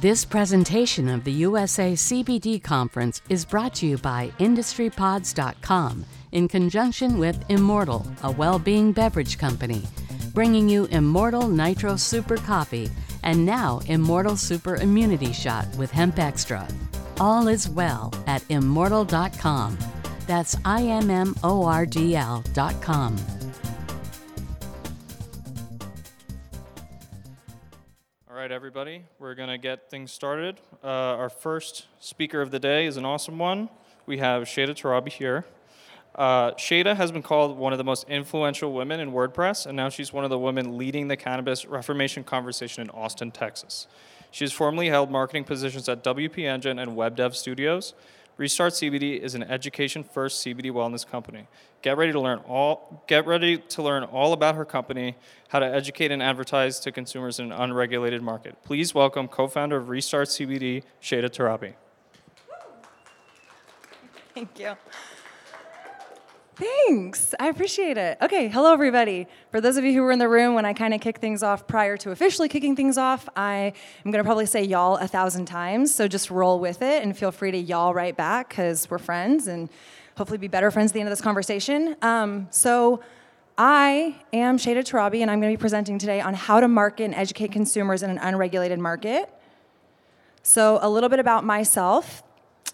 This presentation of the USA CBD Conference is brought to you by IndustryPods.com in conjunction with Immordl, a well being beverage company, bringing you Immordl Nitro Super Coffee and now Immordl Super Immunity Shot with Hemp Extra. All is well at Immordl.com. That's I M M O R D L.com. right, everybody, we're going to get things started. Uh, our first speaker of the day is an awesome one. We have Shayda Torabi here. Uh, Shayda has been called one of the most influential women in WordPress, and now she's one of the women leading the cannabis reformation conversation in Austin, Texas. She has formerly held marketing positions at WP Engine and WebDev Studios. Restart CBD is an education-first CBD wellness company. Get ready to learn all get ready to learn all about her company, how to educate and advertise to consumers in an unregulated market. Please welcome co-founder of Restart CBD, Shayda Torabi. Thank you. Thanks. I appreciate it. Okay, hello everybody. For those of you who were in the room when I kind of kicked things off prior to officially kicking things off, I am going to probably say y'all a thousand times, so just roll with it and feel free to y'all right back because we're friends and hopefully be better friends at the end of this conversation. Um, so, I am Shayda Torabi, and I'm going to be presenting today on how to market and educate consumers in an unregulated market. So, a little bit about myself.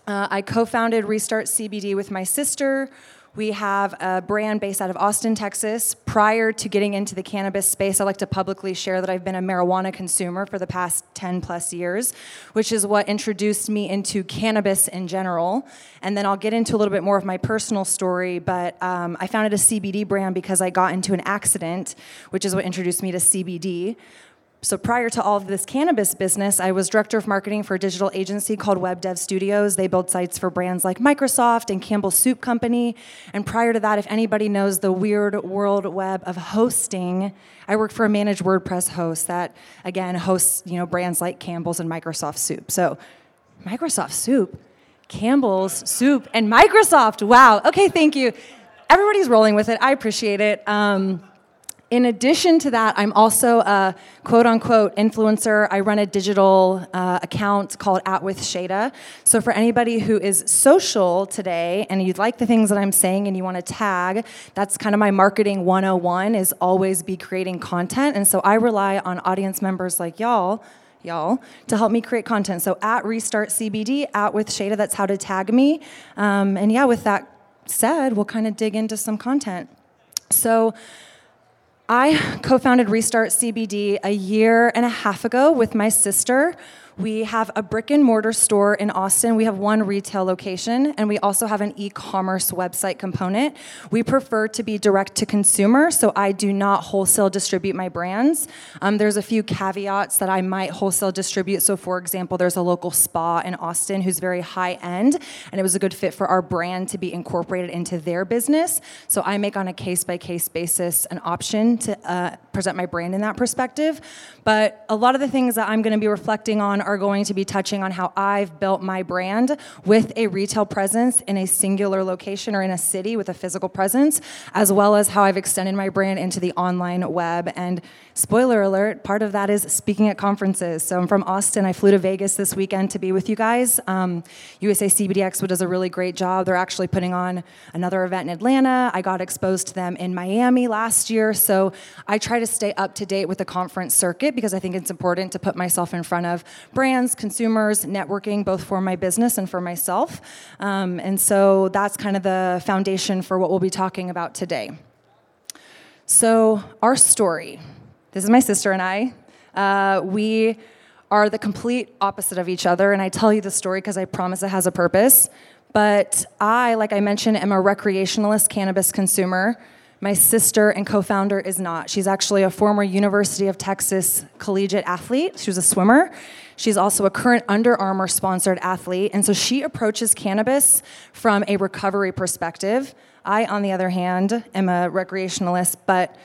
Uh, I co founded Restart CBD with my sister. We have a brand based out of Austin, Texas. Prior to getting into the cannabis space, I like to publicly share that I've been a marijuana consumer for the past 10 plus years, which is what introduced me into cannabis in general. And then I'll get into a little bit more of my personal story, but um, I founded a CBD brand because I got into an accident, which is what introduced me to CBD. So prior to all of this cannabis business, I was director of marketing for a digital agency called WebDev Studios. They build sites for brands like Microsoft and Campbell Soup Company. And prior to that, if anybody knows the weird world web of hosting, I worked for a managed WordPress host that again hosts, you know, brands like Campbell's and Microsoft Soup. So Microsoft Soup, Campbell's Soup, and Microsoft. Wow. Okay, thank you. Everybody's rolling with it. I appreciate it. Um, in addition to that, I'm also a quote unquote influencer. I run a digital uh, account called At With Shayda. So, for anybody who is social today and you'd like the things that I'm saying and you want to tag, that's kind of my marketing 101 is always be creating content. And so, I rely on audience members like y'all y'all to help me create content. So at Restart CBD, at with Shayda, that's how to tag me. Um, and yeah, with that said, we'll kind of dig into some content. So I co founded Restart CBD a year and a half ago with my sister. We have a brick and mortar store in Austin. We have one retail location, and we also have an e commerce website component. We prefer to be direct to consumer, so I do not wholesale distribute my brands. Um, there's a few caveats that I might wholesale distribute. So, for example, there's a local spa in Austin who's very high end, and it was a good fit for our brand to be incorporated into their business. So, I make on a case by case basis an option to uh, present my brand in that perspective. But a lot of the things that I'm going to be reflecting on are going to be touching on how I've built my brand with a retail presence in a singular location or in a city with a physical presence, as well as how I've extended my brand into the online web. And spoiler alert, part of that is speaking at conferences. So I'm from Austin. I flew to Vegas this weekend to be with you guys. Um, USA Expo does a really great job. They're actually putting on another event in Atlanta. I got exposed to them in Miami last year. So I try to stay up to date with the conference circuit because I think it's important to put myself in front of brands, consumers, networking, both for my business and for myself. Um, and so that's kind of the foundation for what we'll be talking about today. So, our story this is my sister and I. Uh, we are the complete opposite of each other, and I tell you the story because I promise it has a purpose. But I, like I mentioned, am a recreationalist cannabis consumer. My sister and co founder is not. She's actually a former University of Texas collegiate athlete. She was a swimmer. She's also a current Under Armour sponsored athlete. And so she approaches cannabis from a recovery perspective. I, on the other hand, am a recreationalist, but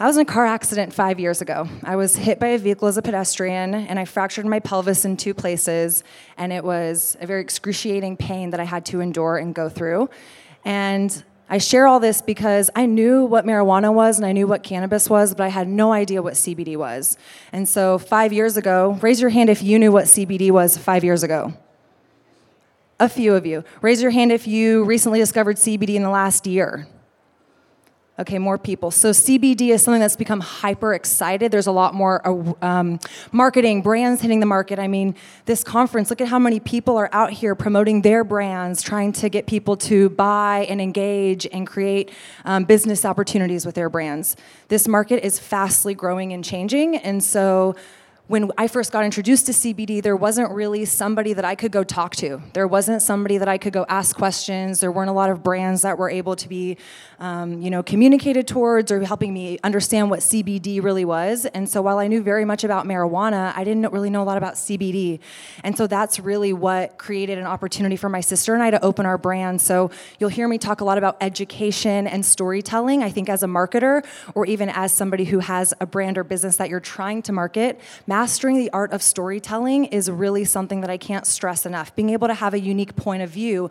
I was in a car accident five years ago. I was hit by a vehicle as a pedestrian, and I fractured my pelvis in two places, and it was a very excruciating pain that I had to endure and go through. And I share all this because I knew what marijuana was and I knew what cannabis was, but I had no idea what CBD was. And so, five years ago, raise your hand if you knew what CBD was five years ago. A few of you. Raise your hand if you recently discovered CBD in the last year. Okay, more people. So CBD is something that's become hyper excited. There's a lot more uh, um, marketing, brands hitting the market. I mean, this conference, look at how many people are out here promoting their brands, trying to get people to buy and engage and create um, business opportunities with their brands. This market is fastly growing and changing, and so when I first got introduced to CBD, there wasn't really somebody that I could go talk to. There wasn't somebody that I could go ask questions. There weren't a lot of brands that were able to be, um, you know, communicated towards or helping me understand what CBD really was. And so while I knew very much about marijuana, I didn't really know a lot about CBD. And so that's really what created an opportunity for my sister and I to open our brand. So you'll hear me talk a lot about education and storytelling. I think as a marketer or even as somebody who has a brand or business that you're trying to market, mastering the art of storytelling is really something that I can't stress enough. Being able to have a unique point of view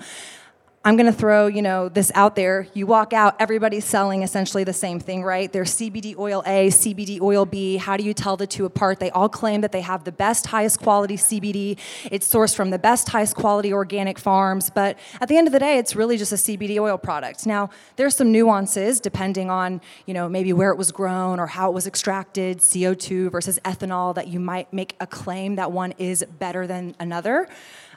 I'm going to throw, you know, this out there. You walk out, everybody's selling essentially the same thing, right? There's CBD oil A, CBD oil B. How do you tell the two apart? They all claim that they have the best, highest quality CBD. It's sourced from the best, highest quality organic farms, but at the end of the day, it's really just a CBD oil product. Now, there's some nuances depending on, you know, maybe where it was grown or how it was extracted, CO2 versus ethanol that you might make a claim that one is better than another.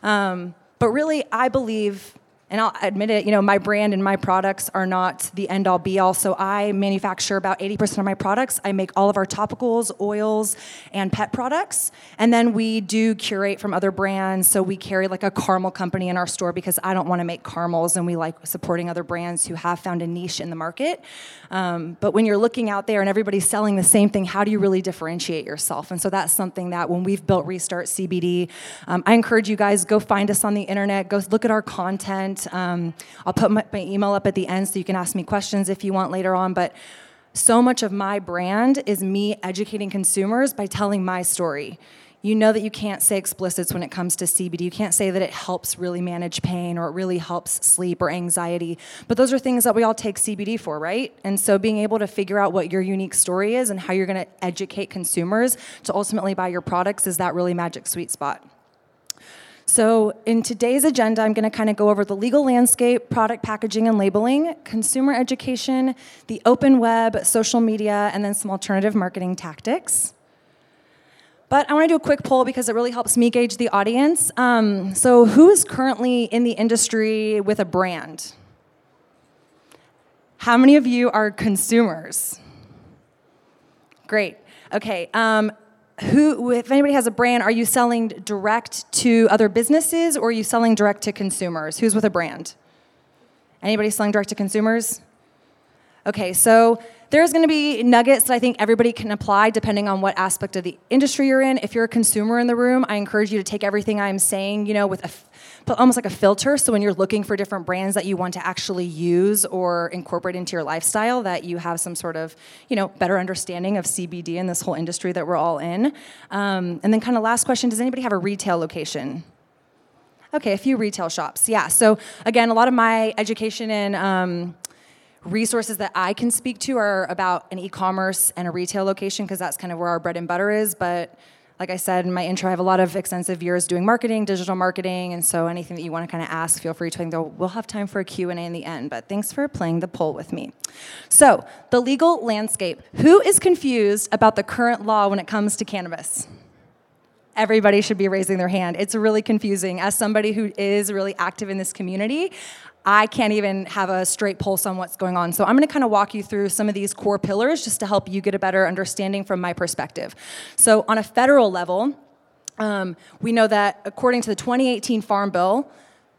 Um, but really, I believe and I'll admit it, you know, my brand and my products are not the end all be all. So I manufacture about 80% of my products. I make all of our topicals, oils, and pet products. And then we do curate from other brands. So we carry like a caramel company in our store because I don't want to make caramels and we like supporting other brands who have found a niche in the market. Um, but when you're looking out there and everybody's selling the same thing, how do you really differentiate yourself? And so that's something that when we've built Restart CBD, um, I encourage you guys go find us on the internet, go look at our content. Um, I'll put my, my email up at the end so you can ask me questions if you want later on. But so much of my brand is me educating consumers by telling my story. You know that you can't say explicits when it comes to CBD. You can't say that it helps really manage pain or it really helps sleep or anxiety. But those are things that we all take CBD for, right? And so being able to figure out what your unique story is and how you're going to educate consumers to ultimately buy your products is that really magic sweet spot. So, in today's agenda, I'm going to kind of go over the legal landscape, product packaging and labeling, consumer education, the open web, social media, and then some alternative marketing tactics. But I want to do a quick poll because it really helps me gauge the audience. Um, so, who is currently in the industry with a brand? How many of you are consumers? Great. Okay. Um, who, if anybody has a brand, are you selling direct to other businesses or are you selling direct to consumers? Who's with a brand? Anybody selling direct to consumers? Okay, so there's going to be nuggets that I think everybody can apply depending on what aspect of the industry you're in. If you're a consumer in the room, I encourage you to take everything I'm saying, you know, with a almost like a filter. So when you're looking for different brands that you want to actually use or incorporate into your lifestyle, that you have some sort of, you know, better understanding of CBD and this whole industry that we're all in. Um, and then, kind of last question: Does anybody have a retail location? Okay, a few retail shops. Yeah. So again, a lot of my education in um, resources that I can speak to are about an e-commerce and a retail location because that's kind of where our bread and butter is. But like I said in my intro, I have a lot of extensive years doing marketing, digital marketing, and so anything that you want to kind of ask, feel free to. We'll have time for a Q and A in the end. But thanks for playing the poll with me. So the legal landscape. Who is confused about the current law when it comes to cannabis? everybody should be raising their hand. It's really confusing. As somebody who is really active in this community, I can't even have a straight pulse on what's going on. So I'm going to kind of walk you through some of these core pillars just to help you get a better understanding from my perspective. So on a federal level, um, we know that according to the 2018 Farm Bill,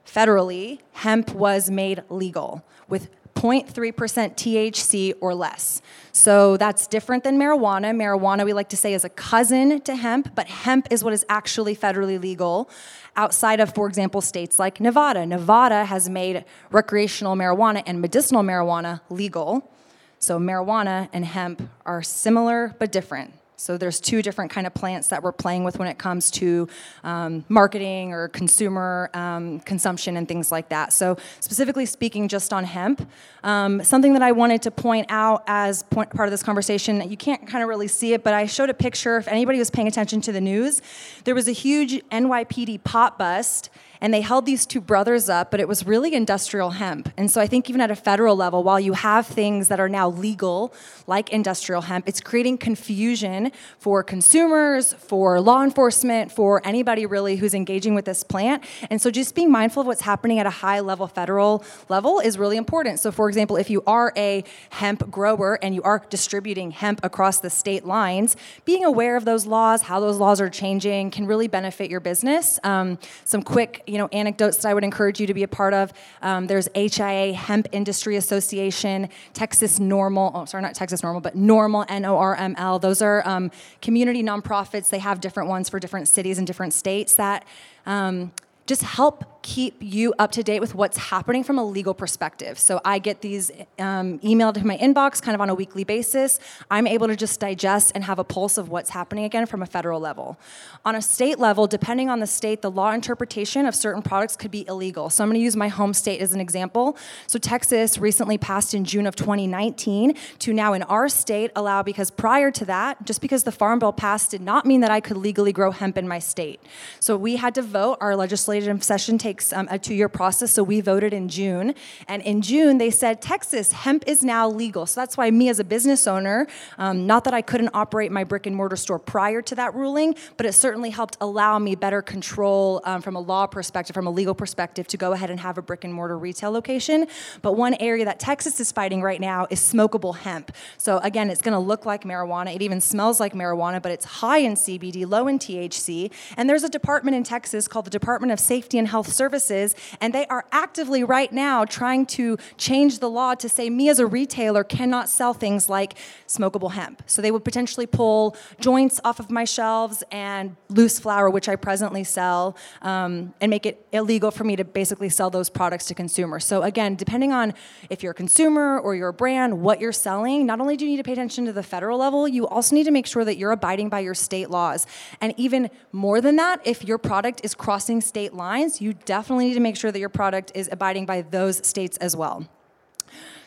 federally, hemp was made legal with 0.3% THC or less. So that's different than marijuana. Marijuana, we like to say, is a cousin to hemp, but hemp is what is actually federally legal outside of, for example, states like Nevada. Nevada has made recreational marijuana and medicinal marijuana legal. So marijuana and hemp are similar but different. So there's two different kind of plants that we're playing with when it comes to um, marketing or consumer um, consumption and things like that. So specifically speaking, just on hemp, um, something that I wanted to point out as point, part of this conversation, you can't kind of really see it, but I showed a picture. If anybody was paying attention to the news, there was a huge NYPD pot bust and they held these two brothers up, but it was really industrial hemp. And so I think even at a federal level, while you have things that are now legal, like industrial hemp, it's creating confusion for consumers, for law enforcement, for anybody really who's engaging with this plant. And so just being mindful of what's happening at a high level federal level is really important. So, for example, if you are a hemp grower and you are distributing hemp across the state lines, being aware of those laws, how those laws are changing, can really benefit your business. Um, some quick you know, anecdotes that I would encourage you to be a part of. Um, there's HIA, Hemp Industry Association, Texas NORML. oh, sorry, not Texas NORML, but NORML N-O-R-M-L. Those are um, community nonprofits. They have different ones for different cities and different states that um, just help keep you up to date with what's happening from a legal perspective. So I get these um, emailed to my inbox kind of on a weekly basis. I'm able to just digest and have a pulse of what's happening again from a federal level. On a state level, depending on the state, the law interpretation of certain products could be illegal. So I'm going to use my home state as an example. So Texas recently passed in June of 2019 to now in our state allow because prior to that, just because the Farm Bill passed did not mean that I could legally grow hemp in my state. So we had to vote. Our legislative session takes takes um, a two year process. So we voted in June. And in June, they said, Texas, hemp is now legal. So that's why me as a business owner, um, not that I couldn't operate my brick and mortar store prior to that ruling, but it certainly helped allow me better control um, from a law perspective, from a legal perspective, to go ahead and have a brick and mortar retail location. But one area that Texas is fighting right now is smokable hemp. So again, it's going to look like marijuana. It even smells like marijuana, but it's high in CBD, low in THC. And there's a department in Texas called the Department of Safety and Health services, and they are actively right now trying to change the law to say me as a retailer cannot sell things like smokable hemp. So they would potentially pull joints off of my shelves and loose flower, which I presently sell, um, and make it illegal for me to basically sell those products to consumers. So again, depending on if you're a consumer or you're a brand, what you're selling, not only do you need to pay attention to the federal level, you also need to make sure that you're abiding by your state laws. And even more than that, if your product is crossing state lines, you definitely need to make sure that your product is abiding by those states as well.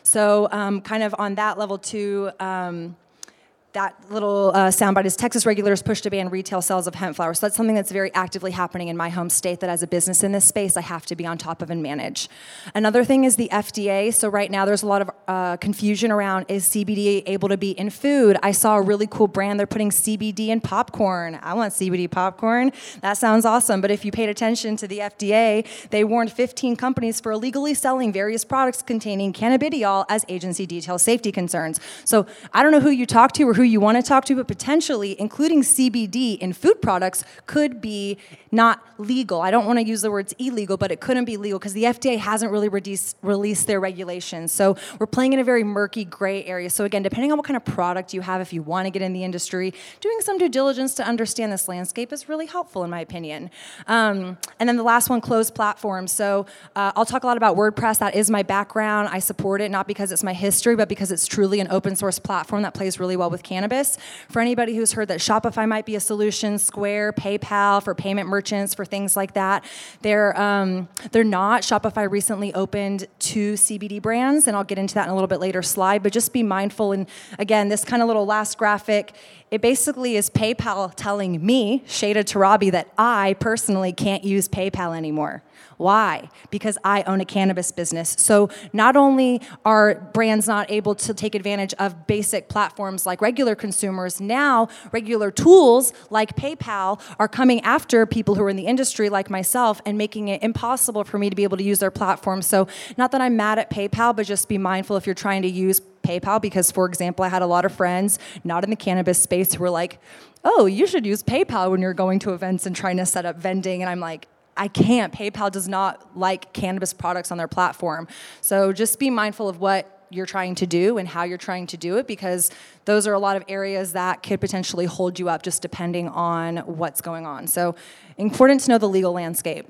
So, um, kind of on that level, too. Um, that little uh, soundbite is Texas regulators push to ban retail sales of hemp flower. So that's something that's very actively happening in my home state that as a business in this space, I have to be on top of and manage. Another thing is the FDA. So right now there's a lot of uh, confusion around is CBD able to be in food? I saw a really cool brand, they're putting CBD in popcorn. I want CBD popcorn. That sounds awesome. But if you paid attention to the FDA, they warned 15 companies for illegally selling various products containing cannabidiol as agency detail safety concerns. So I don't know who you talk to or who you want to talk to, but potentially including CBD in food products could be not legal. I don't want to use the words illegal, but it couldn't be legal because the FDA hasn't really released, their regulations. So we're playing in a very murky gray area. So again, depending on what kind of product you have, if you want to get in the industry, doing some due diligence to understand this landscape is really helpful in my opinion. Um, and then the last one, closed platforms. So uh, I'll talk a lot about WordPress. That is my background. I support it not because it's my history, but because it's truly an open source platform that plays really well with cannabis. For anybody who's heard that Shopify might be a solution, Square, PayPal for payment merchants, for things like that, they're um, they're not. Shopify recently opened two CBD brands, and I'll get into that in a little bit later slide. But just be mindful. And again, this kind of little last graphic, it basically is PayPal telling me, Shayda Torabi, that I personally can't use PayPal anymore. Why? Because I own a cannabis business. So not only are brands not able to take advantage of basic platforms like regular consumers, now regular tools like PayPal are coming after people who are in the industry like myself and making it impossible for me to be able to use their platform. So not that I'm mad at PayPal, but just be mindful if you're trying to use PayPal because, for example, I had a lot of friends not in the cannabis space who were like, oh, you should use PayPal when you're going to events and trying to set up vending. And I'm like, I can't. PayPal does not like cannabis products on their platform. So just be mindful of what you're trying to do and how you're trying to do it because those are a lot of areas that could potentially hold you up just depending on what's going on. So important to know the legal landscape.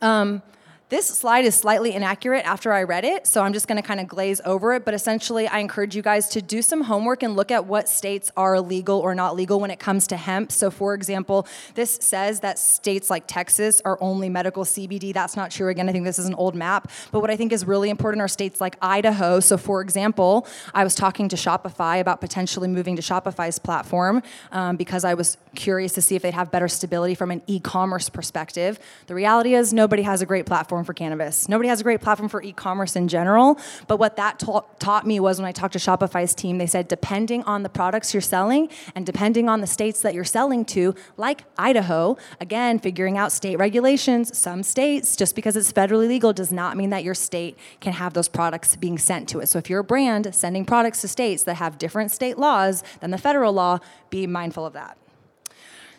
Um, This slide is slightly inaccurate after I read it, so I'm just going to kind of glaze over it. But essentially, I encourage you guys to do some homework and look at what states are legal or not legal when it comes to hemp. So, for example, this says that states like Texas are only medical CBD. That's not true. Again, I think this is an old map. But what I think is really important are states like Idaho. So, for example, I was talking to Shopify about potentially moving to Shopify's platform um, because I was curious to see if they'd have better stability from an e commerce perspective. The reality is, nobody has a great platform platform for cannabis. Nobody has a great platform for e-commerce in general. But what that ta- taught me was when I talked to Shopify's team, they said depending on the products you're selling and depending on the states that you're selling to, like Idaho, again, figuring out state regulations. Some states, just because it's federally legal, does not mean that your state can have those products being sent to it. So if you're a brand sending products to states that have different state laws than the federal law, be mindful of that.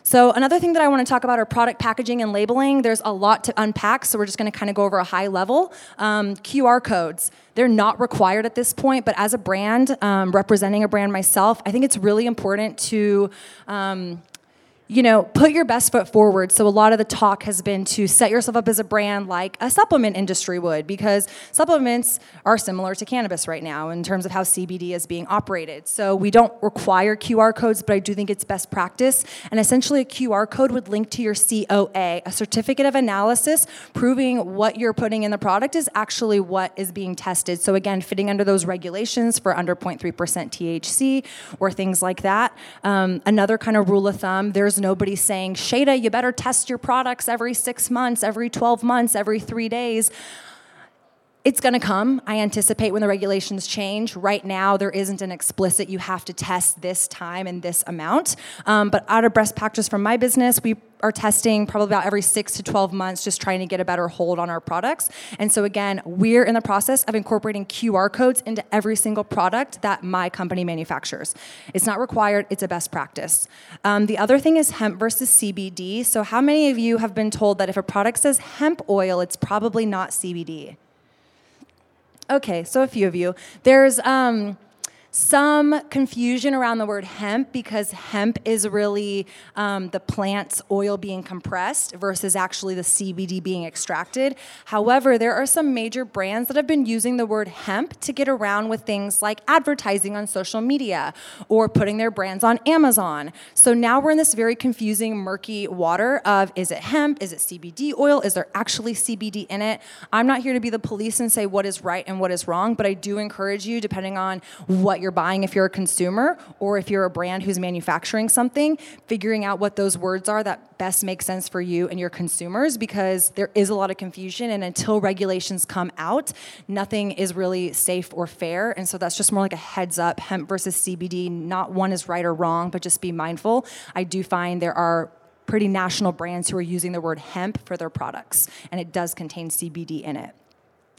So another thing that I want to talk about are product packaging and labeling. There's a lot to unpack, so we're just going to kind of go over a high level. Um, QR codes. They're not required at this point, but as a brand, um, representing a brand myself, I think it's really important to um, you know, put your best foot forward. So a lot of the talk has been to set yourself up as a brand like a supplement industry would, because supplements are similar to cannabis right now in terms of how CBD is being operated. So we don't require QR codes, but I do think it's best practice. And essentially, a QR code would link to your COA, a certificate of analysis proving what you're putting in the product is actually what is being tested. So again, fitting under those regulations for under 0.3% THC or things like that. Um, another kind of rule of thumb, there's nobody saying, Shayda, you better test your products every six months, every 12 months, every three days. It's going to come. I anticipate when the regulations change. Right now, there isn't an explicit you have to test this time and this amount. Um, but out of best practice from my business, we are testing probably about every six to 12 months, just trying to get a better hold on our products. And so, again, we're in the process of incorporating QR codes into every single product that my company manufactures. It's not required, it's a best practice. Um, the other thing is hemp versus CBD. So, how many of you have been told that if a product says hemp oil, it's probably not CBD? Okay, so a few of you. There's um, some confusion around the word hemp because hemp is really um, the plant's oil being compressed versus actually the CBD being extracted. However, there are some major brands that have been using the word hemp to get around with things like advertising on social media or putting their brands on Amazon. So now we're in this very confusing, murky water of is it hemp? Is it CBD oil? Is there actually CBD in it? I'm not here to be the police and say what is right and what is wrong, but I do encourage you, depending on what you're buying if you're a consumer or if you're a brand who's manufacturing something, figuring out what those words are that best make sense for you and your consumers because there is a lot of confusion and until regulations come out, nothing is really safe or fair. And so that's just more like a heads up hemp versus CBD. Not one is right or wrong, but just be mindful. I do find there are pretty national brands who are using the word hemp for their products, and it does contain CBD in it.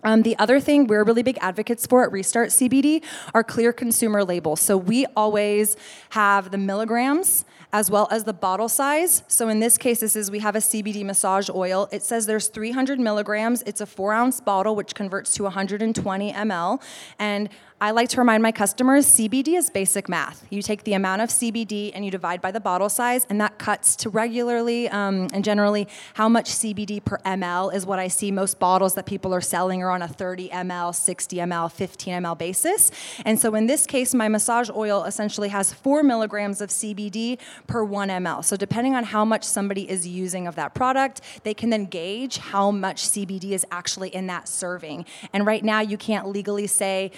Um, the other thing we're really big advocates for at Restart CBD are clear consumer labels. So we always have the milligrams as well as the bottle size. So in this case, this is we have a CBD massage oil. It says there's 300 milligrams. It's a four ounce bottle, which converts to 120 ml. And I like to remind my customers CBD is basic math. You take the amount of CBD and you divide by the bottle size, and that cuts to regularly um, and generally how much CBD per ml is what I see most bottles that people are selling are on a 30 ml, 60 ml, 15 ml basis. And so in this case, my massage oil essentially has four milligrams of CBD per one ml. So depending on how much somebody is using of that product, they can then gauge how much CBD is actually in that serving. And right now, you can't legally say,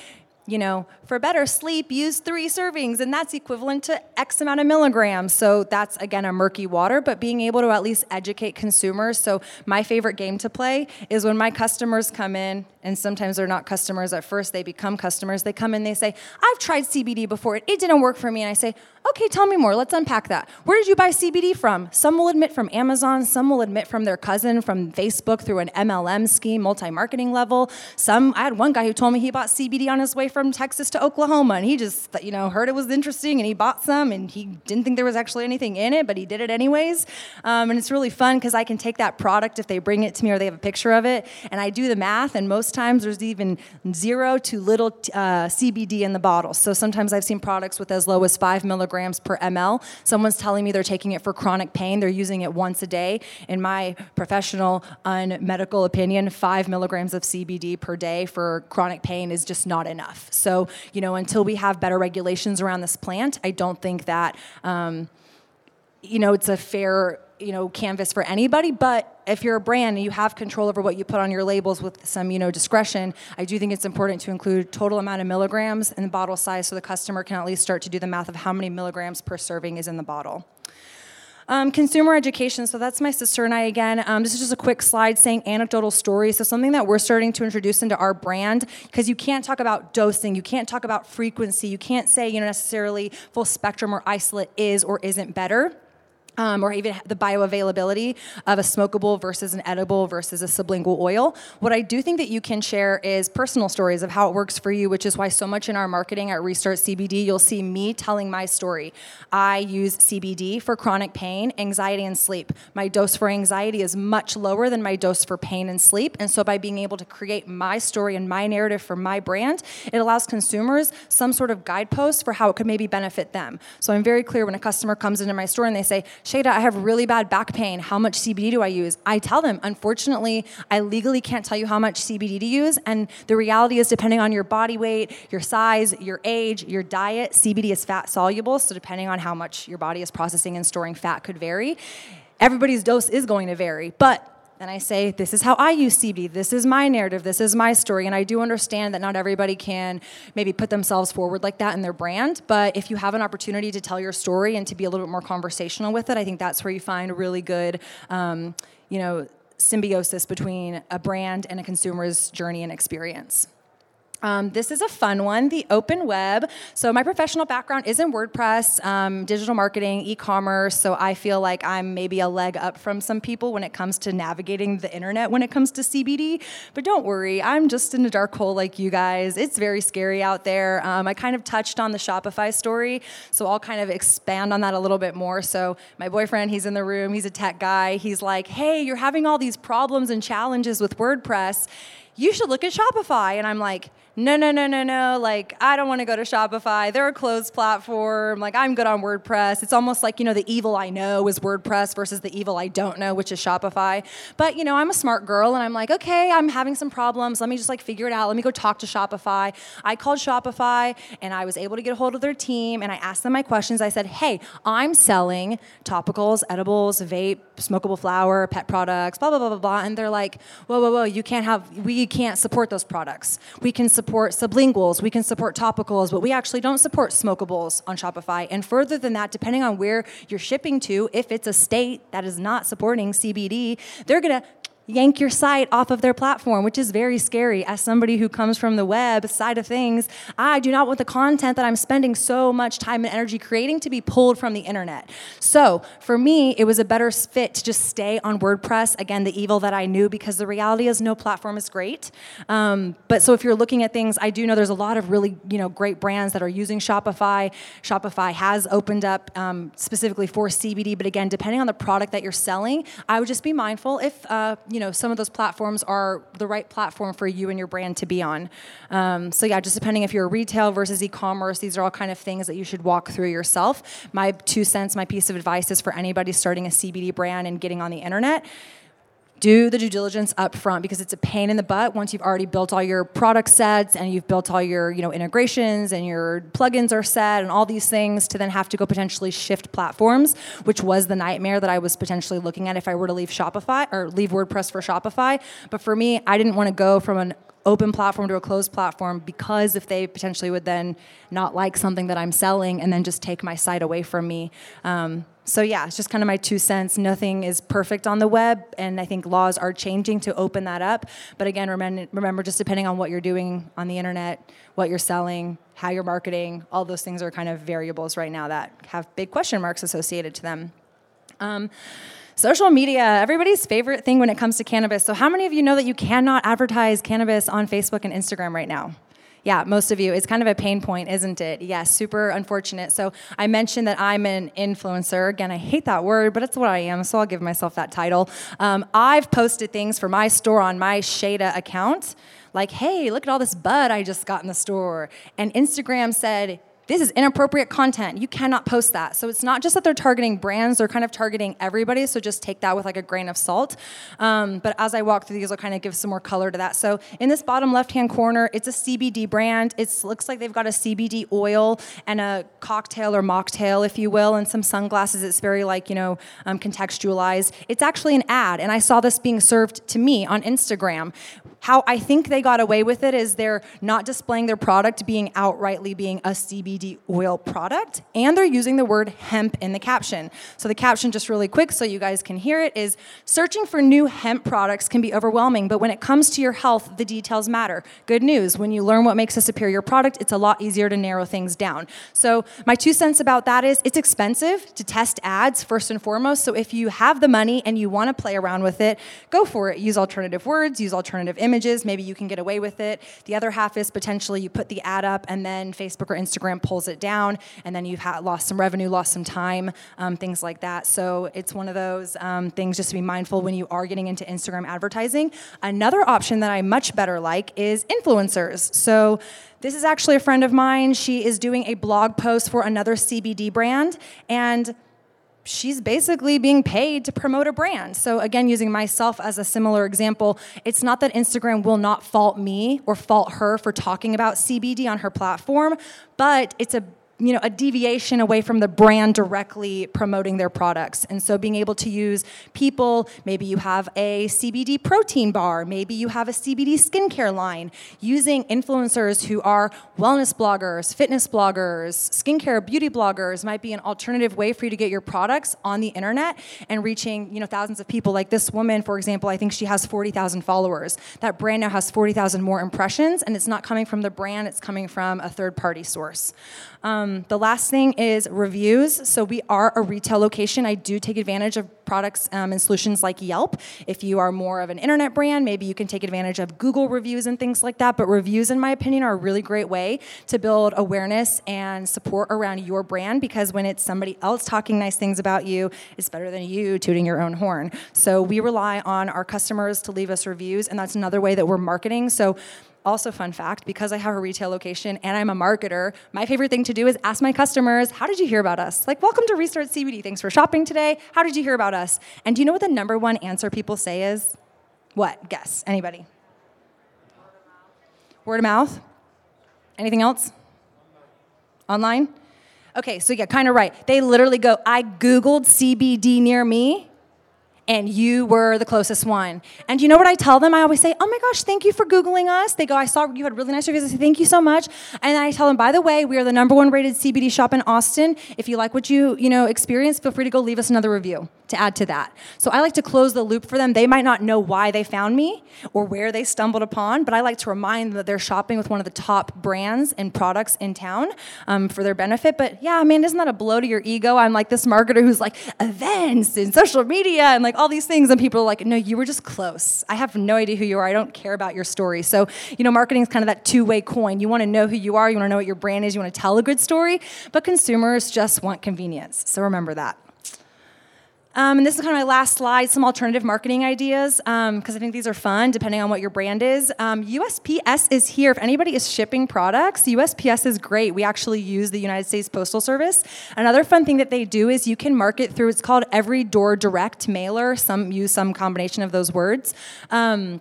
you know, for better sleep, use three servings, and that's equivalent to X amount of milligrams. So that's again a murky water, but being able to at least educate consumers. So my favorite game to play is when my customers come in, and sometimes they're not customers at first, they become customers. They come in, they say, I've tried CBD before, it didn't work for me. And I say, Okay, tell me more. Let's unpack that. Where did you buy CBD from? Some will admit from Amazon, some will admit from their cousin from Facebook through an MLM scheme, multi marketing level. Some, I had one guy who told me he bought CBD on his way from Texas to Oklahoma and he just, you know, heard it was interesting and he bought some and he didn't think there was actually anything in it, but he did it anyways. Um, and it's really fun because I can take that product if they bring it to me or they have a picture of it and I do the math and most most times there's even zero to little uh, CBD in the bottle. So sometimes I've seen products with as low as five milligrams per ml. Someone's telling me they're taking it for chronic pain. They're using it once a day. In my professional, unmedical opinion, five milligrams of CBD per day for chronic pain is just not enough. So, you know, until we have better regulations around this plant, I don't think that. Um, you know, it's a fair, you know, canvas for anybody, but if you're a brand and you have control over what you put on your labels with some, you know, discretion, I do think it's important to include total amount of milligrams and the bottle size so the customer can at least start to do the math of how many milligrams per serving is in the bottle. Um, consumer education, so that's my sister and I again. Um, this is just a quick slide saying anecdotal stories. So, something that we're starting to introduce into our brand, because you can't talk about dosing, you can't talk about frequency, you can't say, you know, necessarily full spectrum or isolate is or isn't better um, or even the bioavailability of a smokable versus an edible versus a sublingual oil. What I do think that you can share is personal stories of how it works for you, which is why so much in our marketing at Restart CBD, you'll see me telling my story. I use CBD for chronic pain, anxiety, and sleep. My dose for anxiety is much lower than my dose for pain and sleep. And so by being able to create my story and my narrative for my brand, it allows consumers some sort of guidepost for how it could maybe benefit them. So I'm very clear when a customer comes into my store and they say, Shayda, I have really bad back pain. How much CBD do I use? I tell them, unfortunately, I legally can't tell you how much CBD to use. And the reality is, depending on your body weight, your size, your age, your diet, CBD is fat soluble. So, depending on how much your body is processing and storing fat, could vary. Everybody's dose is going to vary, but and I say, This is how I use CBD. This is my narrative. This is my story. And I do understand that not everybody can maybe put themselves forward like that in their brand. But if you have an opportunity to tell your story and to be a little bit more conversational with it, I think that's where you find really good, um, you know, symbiosis between a brand and a consumer's journey and experience. Um, this is a fun one, the open web. So, my professional background is in WordPress, um, digital marketing, e commerce. So, I feel like I'm maybe a leg up from some people when it comes to navigating the internet when it comes to CBD. But don't worry, I'm just in a dark hole like you guys. It's very scary out there. Um, I kind of touched on the Shopify story, so I'll kind of expand on that a little bit more. So, my boyfriend, he's in the room, he's a tech guy. He's like, hey, you're having all these problems and challenges with WordPress you should look at Shopify. And I'm like, no, no, no, no, no. Like, I don't want to go to Shopify. They're a closed platform. Like, I'm good on WordPress. It's almost like, you know, the evil I know is WordPress versus the evil I don't know, which is Shopify. But, you know, I'm a smart girl and I'm like, okay, I'm having some problems. Let me just like figure it out. Let me go talk to Shopify. I called Shopify and I was able to get a hold of their team and I asked them my questions. I said, hey, I'm selling topicals, edibles, vape, smokable flower, pet products, blah, blah, blah, blah, blah. And they're like, whoa, whoa, whoa, you can't have, we can't support those products. We can support sublinguals, we can support topicals, but we actually don't support smokables on Shopify. And further than that, depending on where you're shipping to, if it's a state that is not supporting CBD, they're gonna yank your site off of their platform, which is very scary. As somebody who comes from the web side of things, I do not want the content that I'm spending so much time and energy creating to be pulled from the internet. So for me, it was a better fit to just stay on WordPress. Again, the evil that I knew because the reality is no platform is great. Um, but so if you're looking at things, I do know there's a lot of really you know great brands that are using Shopify. Shopify has opened up um, specifically for CBD, but again, depending on the product that you're selling, I would just be mindful if uh, you you know some of those platforms are the right platform for you and your brand to be on. Um, so yeah, just depending if you're retail versus e-commerce, these are all kind of things that you should walk through yourself. My two cents, my piece of advice is for anybody starting a CBD brand and getting on the internet do the due diligence up front because it's a pain in the butt once you've already built all your product sets and you've built all your you know integrations and your plugins are set and all these things to then have to go potentially shift platforms which was the nightmare that i was potentially looking at if i were to leave shopify or leave wordpress for shopify. But for me i didn't want to go from an open platform to a closed platform because if they potentially would then not like something that i'm selling and then just take my site away from me. Um, so yeah, it's just kind of my two cents. Nothing is perfect on the web, and I think laws are changing to open that up. But again, remember, remember just depending on what you're doing on the internet, what you're selling, how you're marketing, all those things are kind of variables right now that have big question marks associated to them. Um, social media, everybody's favorite thing when it comes to cannabis. So, how many of you know that you cannot advertise cannabis on Facebook and Instagram right now? Yeah, most of you. It's kind of a pain point, isn't it? Yes, super unfortunate. So I mentioned that I'm an influencer. Again, I hate that word, but it's what I am, so I'll give myself that title. Um, I've posted things for my store on my Shayda account like, hey, look at all this bud I just got in the store. And Instagram said, this is inappropriate content. You cannot post that. So it's not just that they're targeting brands, they're kind of targeting everybody. So just take that with like a grain of salt. Um, but as I walk through these, I'll kind of give some more color to that. So in this bottom left hand corner, it's a CBD brand. It looks like they've got a CBD oil and a cocktail or mocktail, if you will, and some sunglasses. It's very like, you know, um, contextualized. It's actually an ad. And I saw this being served to me on Instagram. How I think they got away with it is they're not displaying their product being outrightly being a CBD oil product, and they're using the word hemp in the caption. So the caption, just really quick so you guys can hear it, is searching for new hemp products can be overwhelming, but when it comes to your health, the details matter. Good news, when you learn what makes a superior product, it's a lot easier to narrow things down. So my two cents about that is it's expensive to test ads first and foremost. So if you have the money and you want to play around with it, go for it. Use alternative words, use alternative images images, maybe you can get away with it. The other half is potentially you put the ad up and then Facebook or Instagram pulls it down, and then you've lost some revenue, lost some time, um, things like that. So it's one of those um, things just to be mindful when you are getting into Instagram advertising. Another option that I much better like is influencers. So this is actually a friend of mine. She is doing a blog post for another CBD brand, and she's basically being paid to promote a brand. So, again, using myself as a similar example, it's not that Instagram will not fault me or fault her for talking about CBD on her platform, but it's a you know, a deviation away from the brand directly promoting their products. And so being able to use people, maybe you have a CBD protein bar, maybe you have a CBD skincare line, using influencers who are wellness bloggers, fitness bloggers, skincare, beauty bloggers might be an alternative way for you to get your products on the internet and reaching, you know, thousands of people. Like this woman, for example, I think she has 40,000 followers. That brand now has 40,000 more impressions, and it's not coming from the brand, it's coming from a third party source. Um, the last thing is reviews. So we are a retail location. I do take advantage of products um, and solutions like Yelp. If you are more of an internet brand, maybe you can take advantage of Google reviews and things like that. But reviews, in my opinion, are a really great way to build awareness and support around your brand because when it's somebody else talking nice things about you, it's better than you tooting your own horn. So we rely on our customers to leave us reviews, and that's another way that we're marketing. So also, fun fact because I have a retail location and I'm a marketer, my favorite thing to do is ask my customers, How did you hear about us? Like, welcome to Restart CBD. Thanks for shopping today. How did you hear about us? And do you know what the number one answer people say is? What? Guess. Anybody? Word of mouth? Anything else? Online? Okay, so yeah, kind of right. They literally go, I Googled CBD near me and you were the closest one. And you know what I tell them? I always say, Oh my gosh, thank you for Googling us. They go, I saw you had really nice reviews. I say, Thank you so much. And I tell them, by the way, we are the number one rated CBD shop in Austin. If you like what you, you know, experience, feel free to go leave us another review to add to that. So I like to close the loop for them. They might not know why they found me or where they stumbled upon, but I like to remind them that they're shopping with one of the top brands and products in town um, for their benefit. But yeah, man, isn't that a blow to your ego? I'm like this marketer who's like events and social media and like all these things, and people are like, no, you were just close. I have no idea who you are. I don't care about your story. So, you know, marketing is kind of that two way coin. You want to know who you are, you want to know what your brand is, you want to tell a good story, but consumers just want convenience. So remember that. Um, and this is kind of my last slide, some alternative marketing ideas, because um, I think these are fun depending on what your brand is. Um, USPS is here. If anybody is shipping products, USPS is great. We actually use the United States Postal Service. Another fun thing that they do is you can market through, it's called Every Door Direct Mailer. Some use some combination of those words. Um,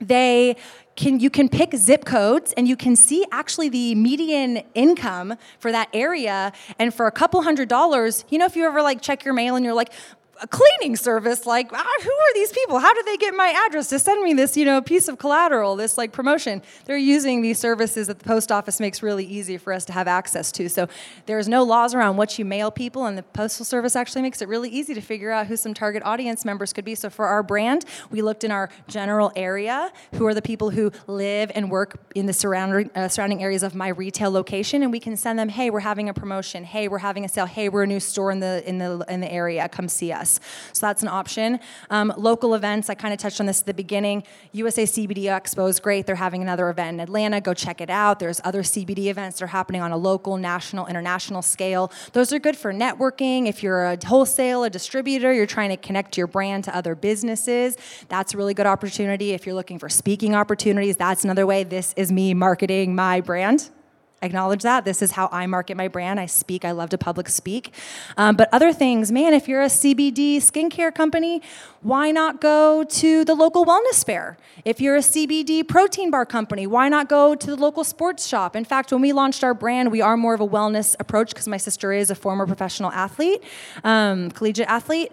they can you can pick zip codes and you can see actually the median income for that area. And for a couple hundred dollars you know if you ever like check your mail and you're like a cleaning service like ah, who are these people? How did they get my address to send me this you know piece of collateral this like promotion? They're using these services that the post office makes really easy for us to have access to. So there's no laws around what you mail people and the postal service actually makes it really easy to figure out who some target audience members could be. So for our brand we looked in our general area who are the people who live and work in the surrounding uh, surrounding areas of my retail location and we can send them hey we're having a promotion. Hey we're having a sale. Hey we're a new store in the in the in the area. Come see us us. So that's an option. Um, local events, I kind of touched on this at the beginning. USA CBD Expo is great. They're having another event in Atlanta. Go check it out. There's other CBD events that are happening on a local, national, international scale. Those are good for networking. If you're a wholesale, a distributor, you're trying to connect your brand to other businesses, that's a really good opportunity. If you're looking for speaking opportunities, that's another way. This is me marketing my brand acknowledge that. This is how I market my brand. I speak. I love to public speak. Um, but other things, man, if you're a CBD skincare company, why not go to the local wellness fair? If you're a CBD protein bar company, why not go to the local sports shop? In fact, when we launched our brand, we are more of a wellness approach because my sister is a former professional athlete, um, collegiate athlete.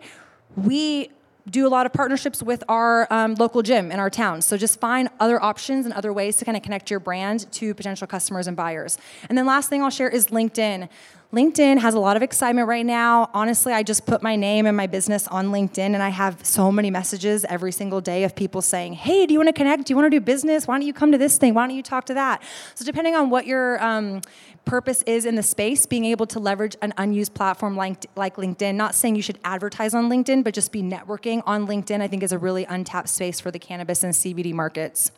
We do a lot of partnerships with our um, local gym in our town. So just find other options and other ways to kind of connect your brand to potential customers and buyers. And then last thing I'll share is LinkedIn. LinkedIn has a lot of excitement right now. Honestly, I just put my name and my business on LinkedIn, and I have so many messages every single day of people saying, Hey, do you want to connect? Do you want to do business? Why don't you come to this thing? Why don't you talk to that? So, depending on what your um, purpose is in the space, being able to leverage an unused platform like, like LinkedIn, not saying you should advertise on LinkedIn, but just be networking on LinkedIn, I think is a really untapped space for the cannabis and CBD markets.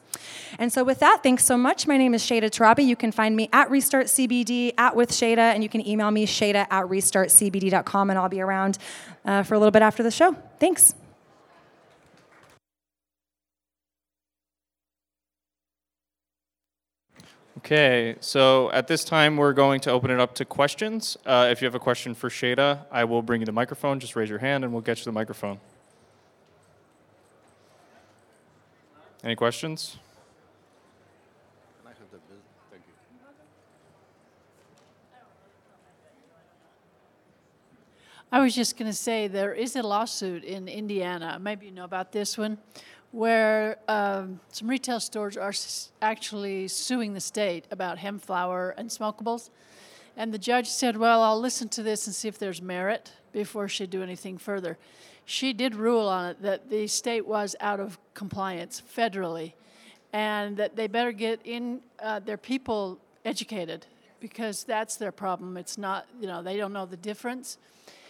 And so, with that, thanks so much. My name is Shayda Torabi. You can find me at Restart CBD, at with Shayda, and you can email me, Shayda at restartcbd.com, and I'll be around uh, for a little bit after the show. Thanks. Okay, so at this time, we're going to open it up to questions. Uh, if you have a question for Shayda, I will bring you the microphone. Just raise your hand and we'll get you the microphone. Any questions? I was just going to say there is a lawsuit in Indiana. Maybe you know about this one, where um, some retail stores are s- actually suing the state about hemp flower and smokables. And the judge said, Well, I'll listen to this and see if there's merit before she do anything further. She did rule on it that the state was out of compliance federally and that they better get in uh, their people educated because that's their problem. It's not, you know, they don't know the difference.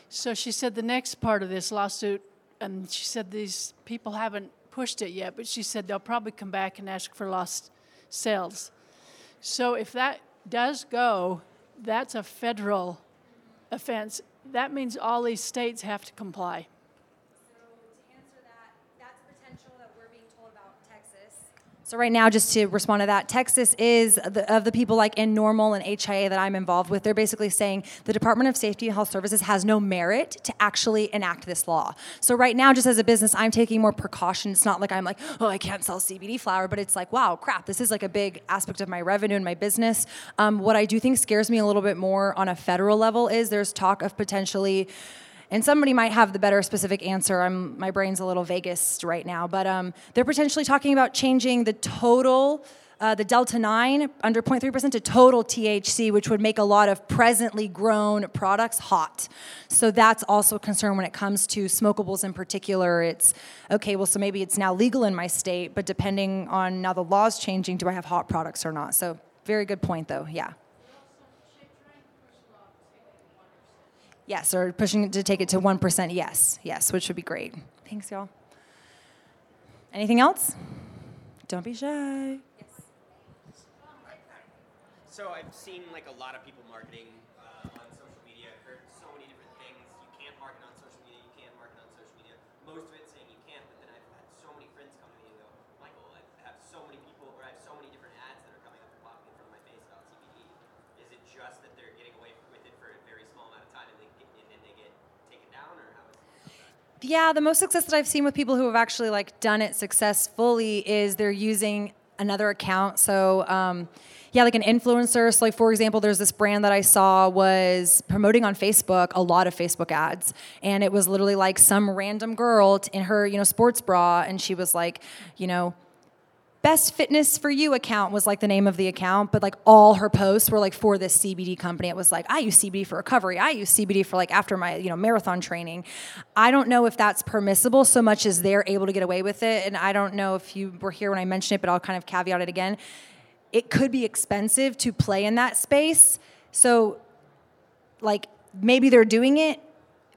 So she said the next part of this lawsuit, and she said these people haven't pushed it yet, but she said they'll probably come back and ask for lost sales. So if that does go, that's a federal offense. That means all these states have to comply. So right now, just to respond to that, Texas is the, of the people like in NORML and HIA that I'm involved with. They're basically saying the Department of Safety and Health Services has no merit to actually enact this law. So right now, just as a business, I'm taking more precaution. It's not like I'm like, oh, I can't sell CBD flower, but it's like, wow, crap, this is like a big aspect of my revenue and my business. Um, what I do think scares me a little bit more on a federal level is there's talk of potentially and somebody might have the better specific answer. I'm, my brain's a little vaguest right now, but um, they're potentially talking about changing the total. Uh, the delta 9 under 0.3% to total THC, which would make a lot of presently grown products hot. So that's also a concern when it comes to smokables in particular. It's okay, well, so maybe it's now legal in my state, but depending on now the law's changing, do I have hot products or not? So, very good point, though, yeah. Yes, or pushing it to take it to 1%, yes, yes, which would be great. Thanks, y'all. Anything else? Don't be shy. Yes. So I've seen like a lot of people marketing uh, on social media. I've heard so many different things. You can't market on social media. You can't market on social media. Most of it saying you can't, but then I've had so many friends come to me and go, Michael, I have so many people, or I have so many different ads that are coming up and popping in front of my face about CBD. Is it just that they're getting away with it for a very small amount of time and, they get, and then they get taken down, or how is it? Yeah, the most success that I've seen with people who have actually like done it successfully is they're using another account. So, um, yeah, like an influencer. So, like for example, there's this brand that I saw was promoting on Facebook a lot of Facebook ads, and it was literally like some random girl in her, you know, sports bra, and she was like, you know, best fitness for you account was like the name of the account but like all her posts were like for this cbd company. It was like i use cbd for recovery. I use cbd for like after my you know marathon training. I don't know if that's permissible so much as they're able to get away with it and i don't know if you were here when i mentioned it but i'll kind of caveat it again. It could be expensive to play in that space so like maybe they're doing it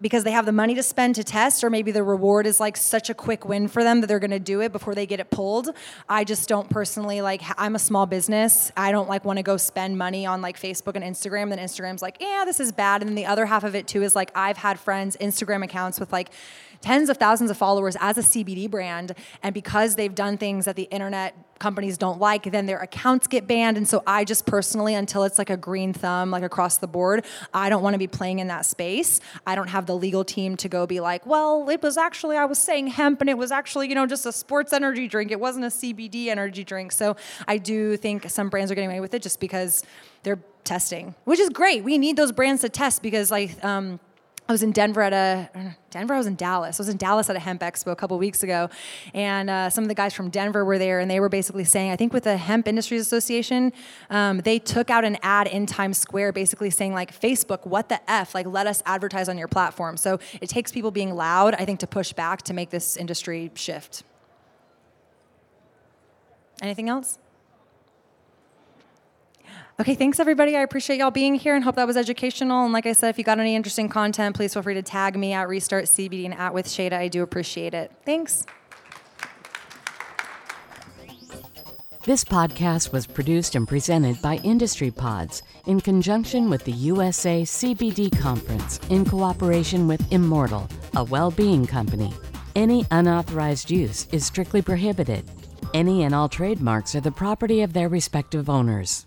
because they have the money to spend to test, or maybe the reward is like such a quick win for them that they're to do it before they get it pulled. I just don't personally like. I'm a small business. I don't like want to go spend money on like Facebook and Instagram. Then Instagram's like, yeah, this is bad. And then the other half of it too is like I've had friends Instagram accounts with like tens of thousands of followers as a CBD brand. And because they've done things that the internet companies don't like, then their accounts get banned. And so I just personally, until it's like a green thumb, like across the board, I don't want to be playing in that space. I don't have the legal team to go be like, well, it was actually, I was saying hemp and it was actually, you know, just a sports energy drink. It wasn't a CBD energy drink. So I do think some brands are getting away with it just because they're testing, which is great. We need those brands to test because, like, um, I was in Denver at a Denver. I was in Dallas. I was in Dallas at a hemp expo a couple weeks ago, and uh, some of the guys from Denver were there, and they were basically saying, I think with the Hemp Industries Association, um, they took out an ad in Times Square, basically saying like, Facebook, what the f? Like, let us advertise on your platform. So it takes people being loud, I think, to push back to make this industry shift. Anything else? Okay, thanks everybody. I appreciate y'all being here and hope that was educational. And like I said, if you got any interesting content, please feel free to tag me at Restart CBD and at with Shayda. I do appreciate it. Thanks. This podcast was produced and presented by Industry Pods in conjunction with the USA CBD Conference in cooperation with Immordl, a well being company. Any unauthorized use is strictly prohibited. Any and all trademarks are the property of their respective owners.